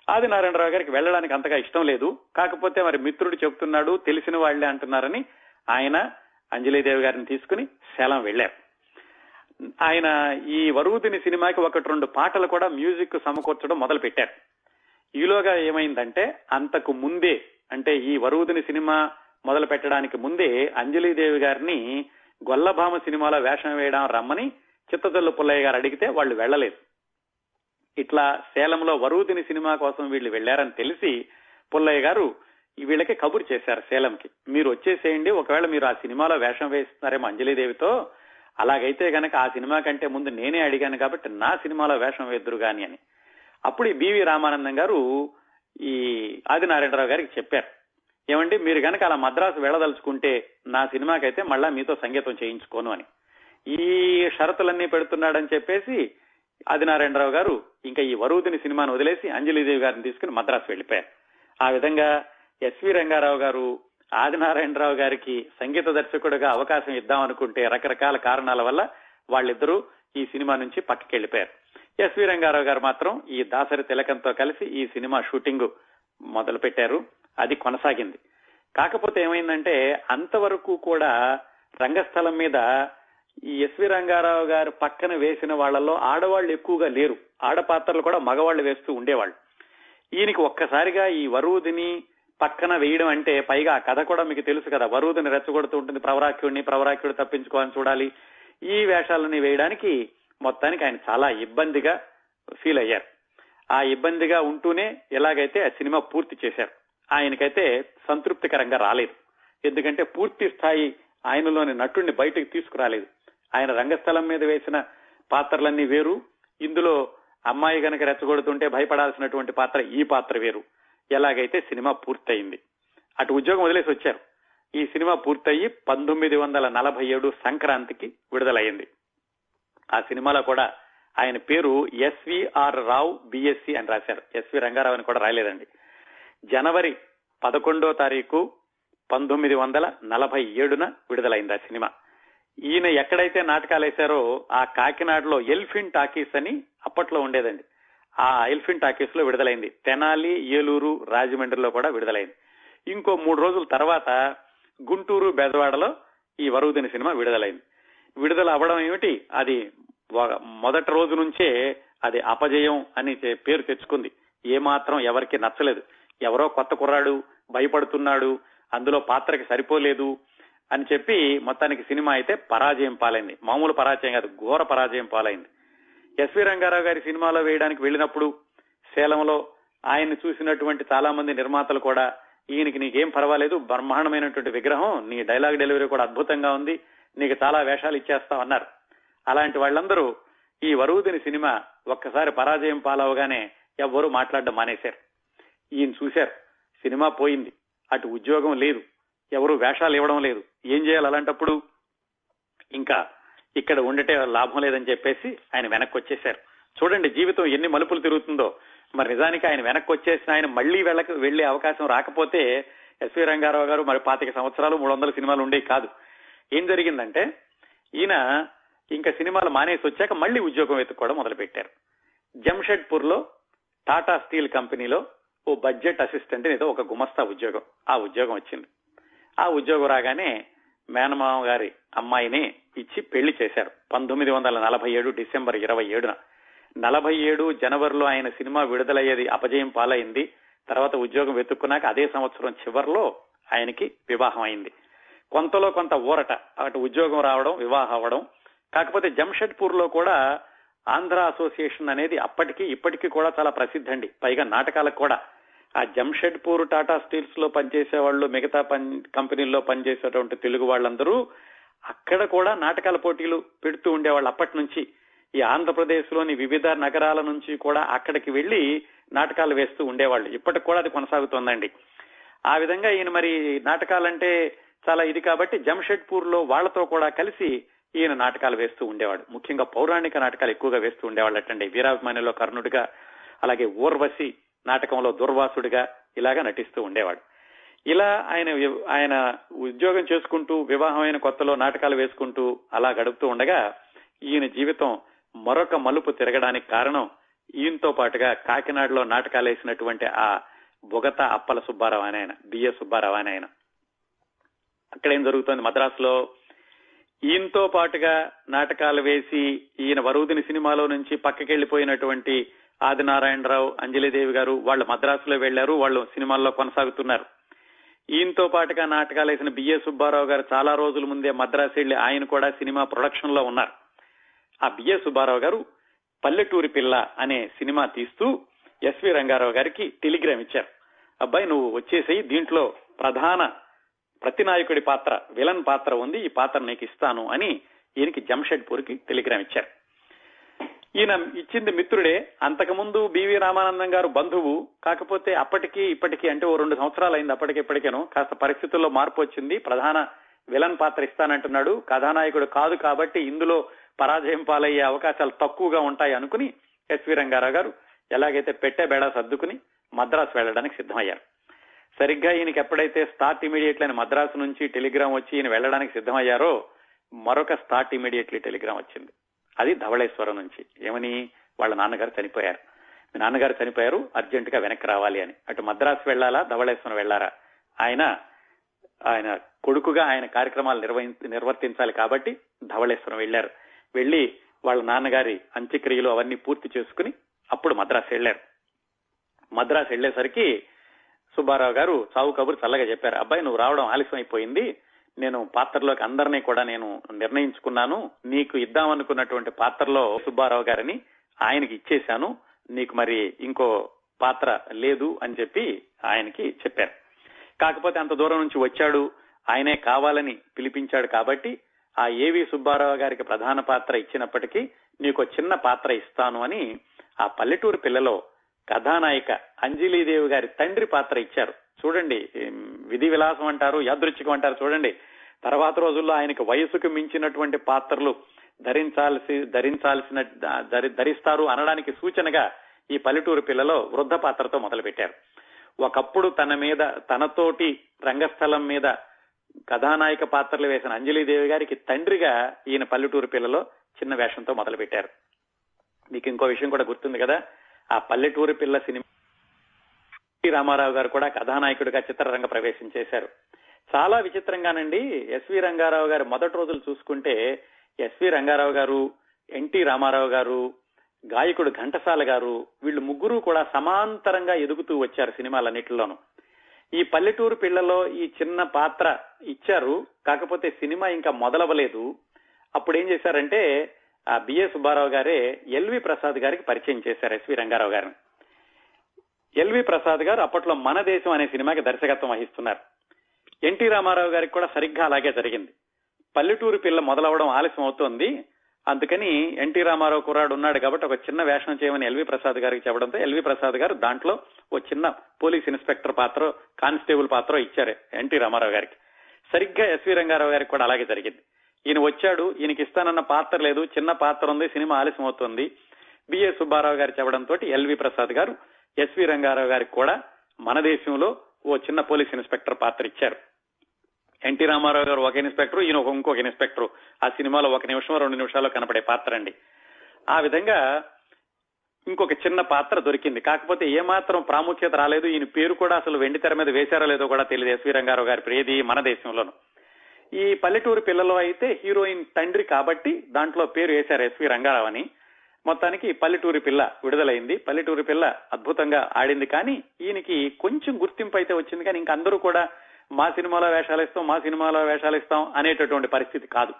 ఆదినారాయణరావు గారికి వెళ్ళడానికి అంతగా ఇష్టం లేదు. కాకపోతే మరి మిత్రుడు చెప్తున్నాడు తెలిసిన వాళ్ళే అంటున్నారని ఆయన అంజలీదేవి గారిని తీసుకుని సేలం వెళ్ళారు ఆయన ఈ వరువుదిని సినిమాకి ఒకటి రెండు పాటలు కూడా మ్యూజిక్ సమకూర్చడం మొదలు పెట్టారు ఈలోగా ఏమైందంటే అంతకు ముందే అంటే ఈ వరువుదిని సినిమా మొదలు పెట్టడానికి ముందే అంజలీదేవి గారిని గొల్లభామ సినిమాలో వేషం వేయడం రమ్మని చిత్తతల్లు పుల్లయ్య గారు అడిగితే వాళ్ళు వెళ్ళలేదు. ఇట్లా సేలంలో వరూదిని సినిమా కోసం వీళ్ళు వెళ్ళారని తెలిసి పుల్లయ్య గారు వీళ్ళకి కబురు చేశారు సేలంకి. మీరు వచ్చేసేయండి ఒకవేళ మీరు ఆ సినిమాలో వేషం వేస్తున్నారేమో అంజలిదేవితో అలాగైతే గనక ఆ సినిమా కంటే ముందు నేనే అడిగాను కాబట్టి నా సినిమాలో వేషం వేద్దురు గాని అని. అప్పుడు ఈ బివి రామానందం గారు ఈ ఆదినారాయణరావు గారికి చెప్పారు. ఏమండి మీరు గనక అలా మద్రాసు వెళ్ళదలుచుకుంటే నా సినిమాకైతే మళ్ళా మీతో సంగీతం చేయించుకోను అని. ఈ షరతులన్నీ పెడుతున్నాడని చెప్పేసి ఆదినారాయణరావు గారు ఇంకా ఈ వరుదిని సినిమాను వదిలేసి అంజలిదేవి గారిని తీసుకుని మద్రాసు వెళ్ళిపోయారు ఆ విధంగా ఎస్వి రంగారావు గారు ఆదినారాయణరావు గారికి సంగీత దర్శకుడిగా అవకాశం ఇద్దాం అనుకుంటే రకరకాల కారణాల వల్ల వాళ్ళిద్దరూ ఈ సినిమా నుంచి పక్కకెళ్ళిపోయారు ఎస్వి రంగారావు గారు మాత్రం ఈ దాసరి తిలకంతో కలిసి ఈ సినిమా షూటింగ్ మొదలు పెట్టారు అది కొనసాగింది. కాకపోతే ఏమైందంటే అంతవరకు కూడా రంగస్థలం మీద ఈ ఎస్వి రంగారావు గారు పక్కన వేసిన వాళ్ళలో ఆడవాళ్ళు ఎక్కువగా లేరు. ఆడపాత్రలు కూడా మగవాళ్ళు వేస్తూ ఉండేవాళ్ళు. ఈయనకి ఒక్కసారిగా ఈ వరువుదిని పక్కన వేయడం అంటే పైగా ఆ కథ కూడా మీకు తెలుసు కదా. వరువుదిని రెచ్చగొడుతూ ఉంటుంది ప్రవరాక్యుడిని ప్రవరాక్యుడు తప్పించుకోవాలని చూడాలి. ఈ వేషాలని వేయడానికి మొత్తానికి ఆయన చాలా ఇబ్బందిగా ఫీల్ అయ్యారు. ఆ ఇబ్బందిగా ఉంటూనే ఎలాగైతే ఆ సినిమా పూర్తి చేశారు. ఆయనకైతే సంతృప్తికరంగా రాలేదు. ఎందుకంటే పూర్తి స్థాయి ఆయనలోని నటుడిని బయటకు తీసుకురాలేదు. ఆయన రంగస్థలం మీద వేసిన పాత్రలన్నీ వేరు. ఇందులో అమ్మాయి గనక రెచ్చగొడుతుంటే భయపడాల్సినటువంటి పాత్ర ఈ పాత్ర వేరు. ఎలాగైతే సినిమా పూర్తయింది. అటు ఉద్యోగం వదిలేసి వచ్చారు. ఈ సినిమా పూర్తయి పంతొమ్మిది వందల నలభై ఏడు సంక్రాంతికి విడుదలయ్యింది. ఆ సినిమాలో కూడా ఆయన పేరు ఎస్విఆర్ రావు బిఎస్సి అని రాశారు. ఎస్వి రంగారావు అని కూడా రాయలేదండి. జనవరి పదకొండో తారీఖు పంతొమ్మిది వందల నలభై ఏడున విడుదలైంది ఆ సినిమా. ఈయన ఎక్కడైతే నాటకాలు వేశారో ఆ కాకినాడలో ఎల్ఫిన్ టాకీస్ అని అప్పట్లో ఉండేదండి. ఆ ఎల్ఫిన్ టాకీస్లో విడుదలైంది. తెనాలి ఏలూరు రాజమండ్రిలో కూడా విడుదలైంది. ఇంకో మూడు రోజుల తర్వాత గుంటూరు బెదవాడలో ఈ వరువుదిని సినిమా విడుదలైంది. విడుదల అవ్వడం ఏమిటి? అది మొదటి రోజు నుంచే అది అపజయం అని పేరు తెచ్చుకుంది. ఏమాత్రం ఎవరికి నచ్చలేదు. ఎవరో కొత్త కుర్రాడు భయపడుతున్నాడు. అందులో పాత్రకి సరిపోలేదు. అని చెప్పి మొత్తానికి సినిమా అయితే పరాజయం పాలైంది. మామూలు పరాజయం కాదు ఘోర పరాజయం పాలైంది. ఎస్వి రంగారావు గారి సినిమాలో వేయడానికి వెళ్ళినప్పుడు సేలంలో ఆయన్ని చూసినటువంటి చాలా మంది నిర్మాతలు కూడా ఈయనకి నీకేం పర్వాలేదు బ్రహ్మాండమైనటువంటి విగ్రహం నీ డైలాగ్ డెలివరీ కూడా అద్భుతంగా ఉంది నీకు చాలా వేషాలు ఇచ్చేస్తాం అన్నారు. అలాంటి వాళ్ళందరూ ఈ వరువుదిని సినిమా ఒక్కసారి పరాజయం పాలవగానే ఎవ్వరూ మాట్లాడడం మానేశారు. ఈయన చూశారు సినిమా పోయింది అటు ఉద్యోగం లేదు ఎవరు వేషాలు ఇవ్వడం లేదు. ఏం చేయాలి అలాంటప్పుడు? ఇంకా ఇక్కడ ఉండటే లాభం లేదని చెప్పేసి ఆయన వెనక్కి వచ్చేశారు చూడండి జీవితం ఎన్ని మలుపులు తిరుగుతుందో. మరి నిజానికి ఆయన వెనక్కి వచ్చేసిన ఆయన మళ్ళీ వెళ్ళక వెళ్ళే అవకాశం రాకపోతే ఎస్వి రంగారావు గారు మరి పాతిక సంవత్సరాలు మూడు వందల సినిమాలు ఉండేవి కాదు. ఏం జరిగిందంటే ఈయన ఇంకా సినిమాలు మానేసి వచ్చాక మళ్ళీ ఉద్యోగం వెతుక్కోవడం మొదలుపెట్టారు. జంషెడ్పూర్లో టాటా స్టీల్ కంపెనీలో ఓ బడ్జెట్ అసిస్టెంట్ ఏదో ఒక గుమస్తా ఉద్యోగం ఆ ఉద్యోగం వచ్చింది. ఆ ఉద్యోగం రాగానే మేనమామ గారి అమ్మాయిని ఇచ్చి పెళ్ళి చేశారు. పంతొమ్మిది వందల నలభై ఏడు డిసెంబర్ ఇరవై ఏడున. నలభై ఏడు జనవరిలో ఆయన సినిమా విడుదలయ్యేది అపజయం పాలైంది. తర్వాత ఉద్యోగం వెతుక్కున్నాక అదే సంవత్సరం చివరిలో ఆయనకి వివాహం అయింది. కొంతలో కొంత ఊరట అటు ఉద్యోగం రావడం వివాహం అవ్వడం. కాకపోతే జంషెడ్పూర్లో కూడా ఆంధ్ర అసోసియేషన్ అనేది అప్పటికి ఇప్పటికీ కూడా చాలా ప్రసిద్ధండి. పైగా నాటకాలకు కూడా. ఆ జంషెడ్పూర్ టాటా స్టీల్స్లో పనిచేసే వాళ్ళు మిగతా కంపెనీల్లో పనిచేసేటువంటి తెలుగు వాళ్ళందరూ అక్కడ కూడా నాటకాల పోటీలు పెడుతూ ఉండేవాళ్ళు అప్పటి నుంచి ఈ ఆంధ్రప్రదేశ్లోని వివిధ నగరాల నుంచి కూడా అక్కడికి వెళ్ళి నాటకాలు వేస్తూ ఉండేవాళ్ళు. ఇప్పటికి కూడా అది కొనసాగుతోందండి. ఆ విధంగా ఈయన మరి నాటకాలంటే చాలా ఇది కాబట్టి జంషెడ్పూర్లో వాళ్ళతో కూడా కలిసి ఈయన నాటకాలు వేస్తూ ఉండేవాడు. ముఖ్యంగా పౌరాణిక నాటకాలు ఎక్కువగా వేస్తూ ఉండేవాళ్ళటండి. వీరాభిమానిలో కర్ణుడిగా అలాగే ఊర్వశి నాటకంలో దుర్వాసుడిగా ఇలాగా నటిస్తూ ఉండేవాడు. ఇలా ఆయన ఆయన ఉద్యోగం చేసుకుంటూ వివాహమైన కొత్తలో నాటకాలు వేసుకుంటూ అలా గడుపుతూ ఉండగా ఈయన జీవితం మరొక మలుపు తిరగడానికి కారణం ఈయనతో పాటుగా కాకినాడలో నాటకాలు వేసినటువంటి ఆ బొగత అప్పల సుబ్బారావు అని ఆయన బిఏ సుబ్బారావు అని ఆయన. అక్కడ ఏం జరుగుతోంది మద్రాసులో? ఈయనతో పాటుగా నాటకాలు వేసి ఈయన వరుదిని సినిమాలో నుంచి పక్కకెళ్ళిపోయినటువంటి ఆదినారాయణరావు అంజలిదేవి గారు వాళ్ళు మద్రాసులో వెళ్ళారు వాళ్ళు సినిమాల్లో కొనసాగుతున్నారు. ఈయనతో పాటుగా నాటకాలు వేసిన బిఏ సుబ్బారావు గారు చాలా రోజుల ముందే మద్రాసు వెళ్ళి ఆయన కూడా సినిమా ప్రొడక్షన్లో ఉన్నారు. ఆ బిఏ సుబ్బారావు గారు పల్లెటూరి పిల్ల అనే సినిమా తీస్తూ ఎస్వి రంగారావు గారికి టెలిగ్రామ్ ఇచ్చారు. అబ్బాయి నువ్వు వచ్చేసి దీంట్లో ప్రధాన ప్రతినాయకుడి పాత్ర విలన్ పాత్ర ఉంది ఈ పాత్ర నీకు ఇస్తాను అని ఈయనకి జంషెడ్పూర్కి టెలిగ్రామ్ ఇచ్చారు. ఈయన ఇచ్చింది మిత్రుడే. అంతకుముందు బివి రామానందం గారు బంధువు. కాకపోతే అప్పటికి ఇప్పటికి అంటే ఓ రెండు సంవత్సరాలు అయింది అప్పటికి ఇప్పటికేను. కాస్త పరిస్థితుల్లో మార్పు వచ్చింది. ప్రధాన విలన్ పాత్ర ఇస్తానంటున్నాడు. కథానాయకుడు కాదు కాబట్టి ఇందులో పరాజయం పాలయ్యే అవకాశాలు తక్కువగా ఉంటాయి అనుకుని ఎస్వి రంగారావు గారు ఎలాగైతే పెట్టే బేడా సర్దుకుని మద్రాసు వెళ్ళడానికి సిద్ధమయ్యారు. సరిగ్గా ఈయనకి ఎప్పుడైతే స్టార్ట్ ఇమీడియట్లీ అని మద్రాసు నుంచి టెలిగ్రామ్ వచ్చి ఈయన వెళ్ళడానికి సిద్ధమయ్యారో మరొక స్టార్ట్ ఇమీడియట్లీ టెలిగ్రామ్ వచ్చింది. అది ధవళేశ్వరం నుంచి. ఏమని? వాళ్ళ నాన్నగారు చనిపోయారు. మీ నాన్నగారు చనిపోయారు అర్జెంట్గా వెనక్కి రావాలి అని. అటు మద్రాసు వెళ్ళాలా ధవళేశ్వరం వెళ్ళారా? ఆయన ఆయన కొడుకుగా ఆయన కార్యక్రమాలు నిర్వహి నిర్వర్తించాలి కాబట్టి ధవళేశ్వరం వెళ్ళారు వెళ్ళి వాళ్ళ నాన్నగారి అంత్యక్రియలు అవన్నీ పూర్తి చేసుకుని అప్పుడు మద్రాసు వెళ్ళారు మద్రాసు వెళ్ళేసరికి సుబ్బారావు గారు చావు కబురు చల్లగా చెప్పారు అబ్బాయి నువ్వు రావడం ఆలస్యం అయిపోయింది నేను పాత్రలోకి అందరినీ కూడా నేను నిర్ణయించుకున్నాను. నీకు ఇద్దామనుకున్నటువంటి పాత్రలో సుబ్బారావు గారిని ఆయనకి ఇచ్చేశాను. నీకు మరి ఇంకో పాత్ర లేదు అని చెప్పి ఆయనకి చెప్పారు. కాకపోతే అంత దూరం నుంచి వచ్చాడు. ఆయనే కావాలని పిలిపించాడు కాబట్టి ఆ ఏవి సుబ్బారావు గారికి ప్రధాన పాత్ర ఇచ్చినప్పటికీ నీకు చిన్న పాత్ర ఇస్తాను అని ఆ పల్లెటూరు పిల్లలో కథానాయిక అంజలీదేవి గారి తండ్రి పాత్ర ఇచ్చారు. చూడండి విధి విలాసం అంటారు యాదృచ్ఛికం అంటారు చూడండి. తర్వాత రోజుల్లో ఆయనకి వయసుకు మించినటువంటి పాత్రలు ధరించాల్సి ధరించాల్సిన ధరిస్తారు అనడానికి సూచనగా ఈ పల్లెటూరు పిల్లలో వృద్ధ పాత్రతో మొదలుపెట్టారు. ఒకప్పుడు తన మీద తనతోటి రంగస్థలం మీద కథానాయక పాత్రలు వేసిన అంజలీదేవి గారికి తండ్రిగా ఈయన పల్లెటూరు పిల్లలో చిన్న వేషంతో మొదలు పెట్టారు మీకు ఇంకో విషయం కూడా గుర్తుంది కదా ఆ పల్లెటూరు పిల్ల సినిమా రామారావు గారు కూడా కథానాయకుడిగా చిత్రరంగ ప్రవేశం చేశారు. చాలా విచిత్రంగానండి ఎస్వి రంగారావు గారు మొదటి రోజులు చూసుకుంటే ఎస్వి రంగారావు గారు ఎన్టీ రామారావు గారు గాయకుడు ఘంటసాల గారు వీళ్ళు ముగ్గురు కూడా సమాంతరంగా ఎదుగుతూ వచ్చారు సినిమాలన్నిటిలోనూ. ఈ పల్లెటూరు పిల్లలో ఈ చిన్న పాత్ర ఇచ్చారు కాకపోతే సినిమా ఇంకా మొదలవలేదు అప్పుడు ఏం చేశారంటే ఆ బిఏ సుబ్బారావు గారే ఎల్వి ప్రసాద్ గారికి పరిచయం చేశారు ఎస్వి రంగారావు గారిని. ఎల్వి ప్రసాద్ గారు అప్పట్లో మన దేశం అనే సినిమాకి దర్శకత్వం వహిస్తున్నారు. ఎన్టీ రామారావు గారికి కూడా సరిగ్గా అలాగే జరిగింది. పల్లెటూరు పిల్ల మొదలవడం ఆలస్యం అవుతోంది. అందుకని ఎన్టీ రామారావు కుర్రాడు ఉన్నాడు కాబట్టి ఒక చిన్న వేషం చేయమని ఎల్వి ప్రసాద్ గారికి చెప్పడంతో ఎల్వి ప్రసాద్ గారు దాంట్లో ఓ చిన్న పోలీస్ ఇన్స్పెక్టర్ పాత్ర కానిస్టేబుల్ పాత్ర ఇచ్చారు ఎన్టీ రామారావు గారికి. సరిగ్గా ఎస్వి రంగారావు గారికి కూడా అలాగే జరిగింది. ఈయన వచ్చాడు ఈయనకి ఇస్తానన్న పాత్ర లేదు చిన్న పాత్ర ఉంది సినిమా ఆలస్యం అవుతుంది. బిఏ సుబ్బారావు గారు చెప్పడంతో ఎల్వి ప్రసాద్ గారు ఎస్వి రంగారావు గారికి కూడా మన దేశంలో ఓ చిన్న పోలీస్ ఇన్స్పెక్టర్ పాత్ర ఇచ్చారు. ఎన్టీ రామారావు గారు ఒక ఇన్స్పెక్టర్ ఈయన ఒక ఇంకొక ఇన్స్పెక్టర్. ఆ సినిమాలో ఒక నిమిషం రెండు నిమిషాల్లో కనపడే పాత్ర అండి. ఆ విధంగా ఇంకొక చిన్న పాత్ర దొరికింది. కాకపోతే ఏమాత్రం ప్రాముఖ్యత రాలేదు. ఈయన పేరు కూడా అసలు వెండి తెర మీద వేశారో లేదో కూడా తెలియదు ఎస్వి రంగారావు గారి ప్రేది మన దేశంలోను. ఈ పల్లెటూరు పిల్లలు అయితే హీరోయిన్ తండ్రి కాబట్టి దాంట్లో పేరు వేశారు ఎస్వి రంగారావు అని. మొత్తానికి పల్లెటూరి పిల్ల విడుదలైంది. పల్లెటూరి పిల్ల అద్భుతంగా ఆడింది. కానీ ఈయనకి కొంచెం గుర్తింపు అయితే వచ్చింది. కానీ ఇంక అందరూ కూడా మా సినిమాలో వేషాలు ఇస్తాం మా సినిమాలో వేషాలు ఇస్తాం అనేటటువంటి పరిస్థితి కాదు.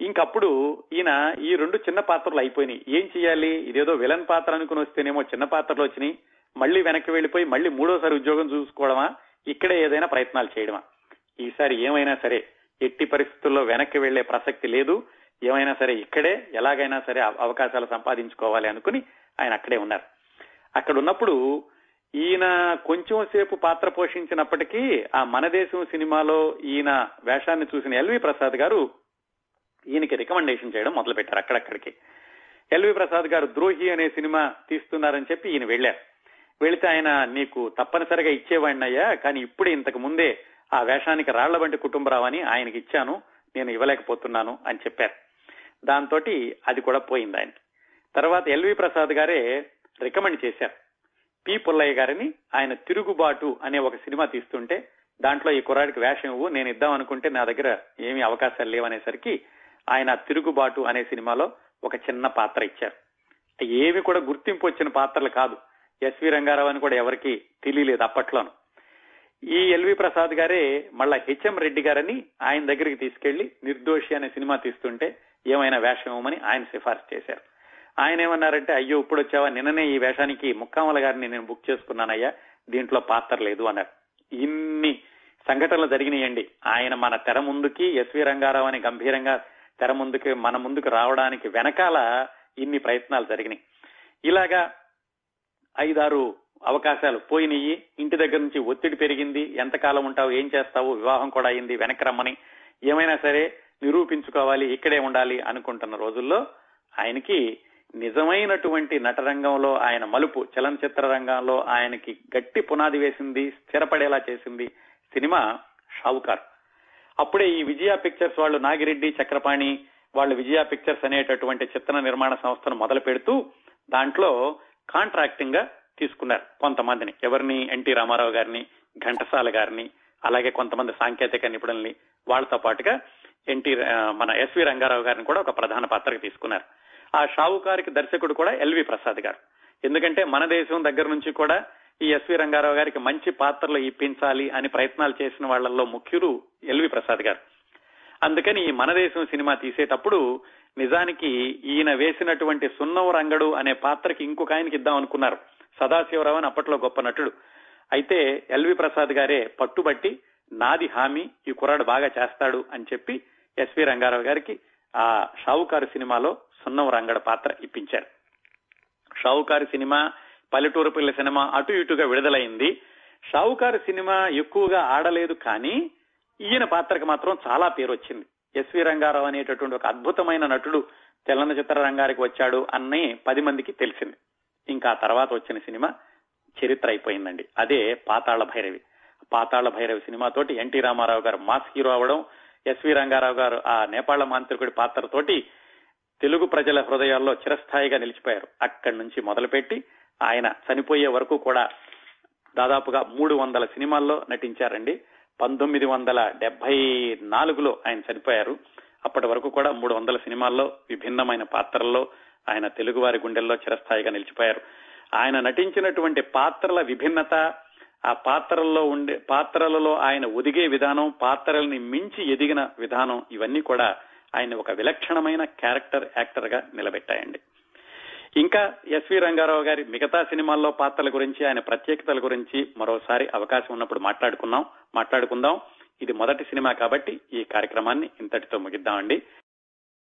ఇంకప్పుడు ఈయన ఈ రెండు చిన్న పాత్రలు అయిపోయినాయి. ఏం చేయాలి ఇదేదో విలన్ పాత్ర అనుకుని వస్తేనేమో చిన్న పాత్రలు వచ్చినాయి. మళ్ళీ వెనక్కి వెళ్ళిపోయి మళ్ళీ మూడోసారి ఉద్యోగం చూసుకోవడమా? ఇక్కడే ఏదైనా ప్రయత్నాలు చేయడమా? ఈసారి ఏమైనా సరే ఎట్టి పరిస్థితుల్లో వెనక్కి వెళ్ళే ప్రసక్తి లేదు. ఏమైనా సరే ఇక్కడే ఎలాగైనా సరే అవకాశాలు సంపాదించుకోవాలి అనుకుని ఆయన అక్కడే ఉన్నారు. అక్కడ ఉన్నప్పుడు ఈయన కొంచెం సేపు పాత్ర పోషించినప్పటికీ ఆ మన దేశం సినిమాలో ఈయన వేషాన్ని చూసిన ఎల్వి ప్రసాద్ గారు ఈయనకి రికమెండేషన్ చేయడం మొదలు పెట్టారు అక్కడక్కడికి. ఎల్వి ప్రసాద్ గారు ద్రోహి అనే సినిమా తీస్తున్నారని చెప్పి ఈయన వెళ్ళారు. వెళితే ఆయన నీకు తప్పనిసరిగా ఇచ్చేవాడినయ్యా కానీ ఇప్పుడే ఇంతకు ముందే ఆ వేషానికి రాళ్ళ వంటి కుటుంబరావు అని ఆయనకి ఇచ్చాను నేను ఇవ్వలేకపోతున్నాను అని చెప్పారు. దాంతో అది కూడా పోయింది ఆయన. తర్వాత ఎల్వి ప్రసాద్ గారే రికమెండ్ చేశారు. పి పుల్లయ్య గారిని ఆయన తిరుగుబాటు అనే ఒక సినిమా తీస్తుంటే దాంట్లో ఈ కుర్రాడికి వేషం ఇవ్వు నేను ఇద్దాం అనుకుంటే నా దగ్గర ఏమీ అవకాశాలు లేవనేసరికి ఆయన తిరుగుబాటు అనే సినిమాలో ఒక చిన్న పాత్ర ఇచ్చారు. ఏమి కూడా గుర్తింపు వచ్చిన పాత్రలు కాదు. ఎస్వి రంగారావు అని కూడా ఎవరికి తెలియలేదు అప్పట్లోను. ఈ ఎల్వి ప్రసాద్ గారే మళ్ళా హెచ్ఎం రెడ్డి గారని ఆయన దగ్గరికి తీసుకెళ్ళి నిర్దోషి అనే సినిమా తీస్తుంటే ఏమైనా వేషం ఇవ్వమని ఆయన సిఫార్సు చేశారు. ఆయన ఏమన్నారంటే అయ్యో ఇప్పుడు వచ్చావా నిన్ననే ఈ వేషానికి ముక్కామల గారిని నేను బుక్ చేసుకున్నానయ్యా. దీంట్లో పాత్ర లేదు అన్నారు. ఇన్ని సంఘటనలు జరిగినాయండి. ఆయన మన తెర ముందుకి ఎస్వి రంగారావు అని గంభీరంగా తెర ముందుకి మన ముందుకు రావడానికి వెనకాల ఇన్ని ప్రయత్నాలు జరిగినాయి. ఇలాగా ఐదారు అవకాశాలు పోయినాయి. ఇంటి దగ్గర నుంచి ఒత్తిడి పెరిగింది. ఎంతకాలం ఉంటావు? ఏం చేస్తావు? వివాహం కూడా అయింది. వెనక్కి రమ్మని. ఏమైనా సరే నిరూపించుకోవాలి ఇక్కడే ఉండాలి అనుకుంటున్న రోజుల్లో ఆయనకి నిజమైనటువంటి నటరంగంలో ఆయన మలుపు చలనచిత్ర రంగంలో ఆయనకి గట్టి పునాది వేసింది స్థిరపడేలా చేసింది సినిమా షావుకార్. అప్పుడే ఈ విజయ పిక్చర్స్ వాళ్ళు నాగిరెడ్డి చక్రపాణి వాళ్ళు విజయ పిక్చర్స్ అనేటటువంటి చిత్ర నిర్మాణ సంస్థను మొదలు పెడుతూ దాంట్లో కాంట్రాక్టింగ్గా తీసుకున్నారు కొంతమందిని. ఎవరిని? ఎన్టీ రామారావు గారిని ఘంటసాల గారిని అలాగే కొంతమంది సాంకేతిక నిపుణుల్ని. వాళ్ళతో పాటుగా ఎన్టీ మన ఎస్వి రంగారావు గారిని కూడా ఒక ప్రధాన పాత్రకు తీసుకున్నారు. ఆ షావుకారికి దర్శకుడు కూడా ఎల్వి ప్రసాద్ గారు. ఎందుకంటే మన దేశం దగ్గర నుంచి కూడా ఈ ఎస్వి రంగారావు గారికి మంచి పాత్రలు ఇప్పించాలి అని ప్రయత్నాలు చేసిన వాళ్ళలో ముఖ్యులు ఎల్వి ప్రసాద్ గారు. అందుకని ఈ మన దేశం సినిమా తీసేటప్పుడు నిజానికి ఈయన వేసినటువంటి సున్నం రంగడు అనే పాత్రకి ఇంకొక ఆయనకి ఇద్దాం అనుకున్నారు. సదాశివరావు అని అప్పట్లో గొప్ప నటుడు. అయితే ఎల్వి ప్రసాద్ గారే పట్టుబట్టి నాది హామీ ఈ కుర్రాడు బాగా చేస్తాడు అని చెప్పి ఎస్వి రంగారావు గారికి ఆ షావుకారు సినిమాలో సున్నం రంగడ పాత్ర ఇప్పించారు. షావుకారు సినిమా పల్లెటూరు పిల్ల సినిమా అటు ఇటుగా విడుదలైంది. షావుకారు సినిమా ఎక్కువగా ఆడలేదు కానీ ఈయన పాత్రకు మాత్రం చాలా పేరు వచ్చింది. ఎస్వి రంగారావు అనేటటువంటి ఒక అద్భుతమైన నటుడు తెల్లన చిత్ర రంగారికి వచ్చాడు అన్నీ పది మందికి తెలిసింది. ఇంకా తర్వాత వచ్చిన సినిమా చరిత్ర అయిపోయిందండి. అదే పాతాళ భైరవి. పాతాళ Bhairavi సినిమాతోటి N T Rama Rao garu mass hero అవడం ఎస్వి రంగారావు గారు ఆ నేపాళ మాంత్రికుడి పాత్రతోటి తెలుగు ప్రజల హృదయాల్లో చిరస్థాయిగా నిలిచిపోయారు. అక్కడి నుంచి మొదలుపెట్టి ఆయన చనిపోయే వరకు కూడా దాదాపుగా మూడు వందల సినిమాల్లో నటించారండి. పంతొమ్మిది వందల డెబ్బై నాలుగులో ఆయన చనిపోయారు. అప్పటి వరకు కూడా మూడు వందల సినిమాల్లో విభిన్నమైన పాత్రల్లో ఆయన తెలుగువారి గుండెల్లో చిరస్థాయిగా నిలిచిపోయారు. ఆయన నటించినటువంటి పాత్రల విభిన్నత ఆ పాత్రల్లో ఉండే పాత్రలలో ఆయన ఒదిగే విధానం పాత్రల్ని మించి ఎదిగిన విధానం ఇవన్నీ కూడా ఆయన ఒక విలక్షణమైన క్యారెక్టర్ యాక్టర్గా నిలబెట్టాయండి. ఇంకా ఎస్వి రంగారావు గారి మిగతా సినిమాల్లో పాత్రల గురించి ఆయన ప్రత్యేకతల గురించి మరోసారి అవకాశం ఉన్నప్పుడు మాట్లాడుకున్నాం మాట్లాడుకుందాం. ఇది మొదటి సినిమా కాబట్టి ఈ కార్యక్రమాన్ని ఇంతటితో ముగిద్దామండి.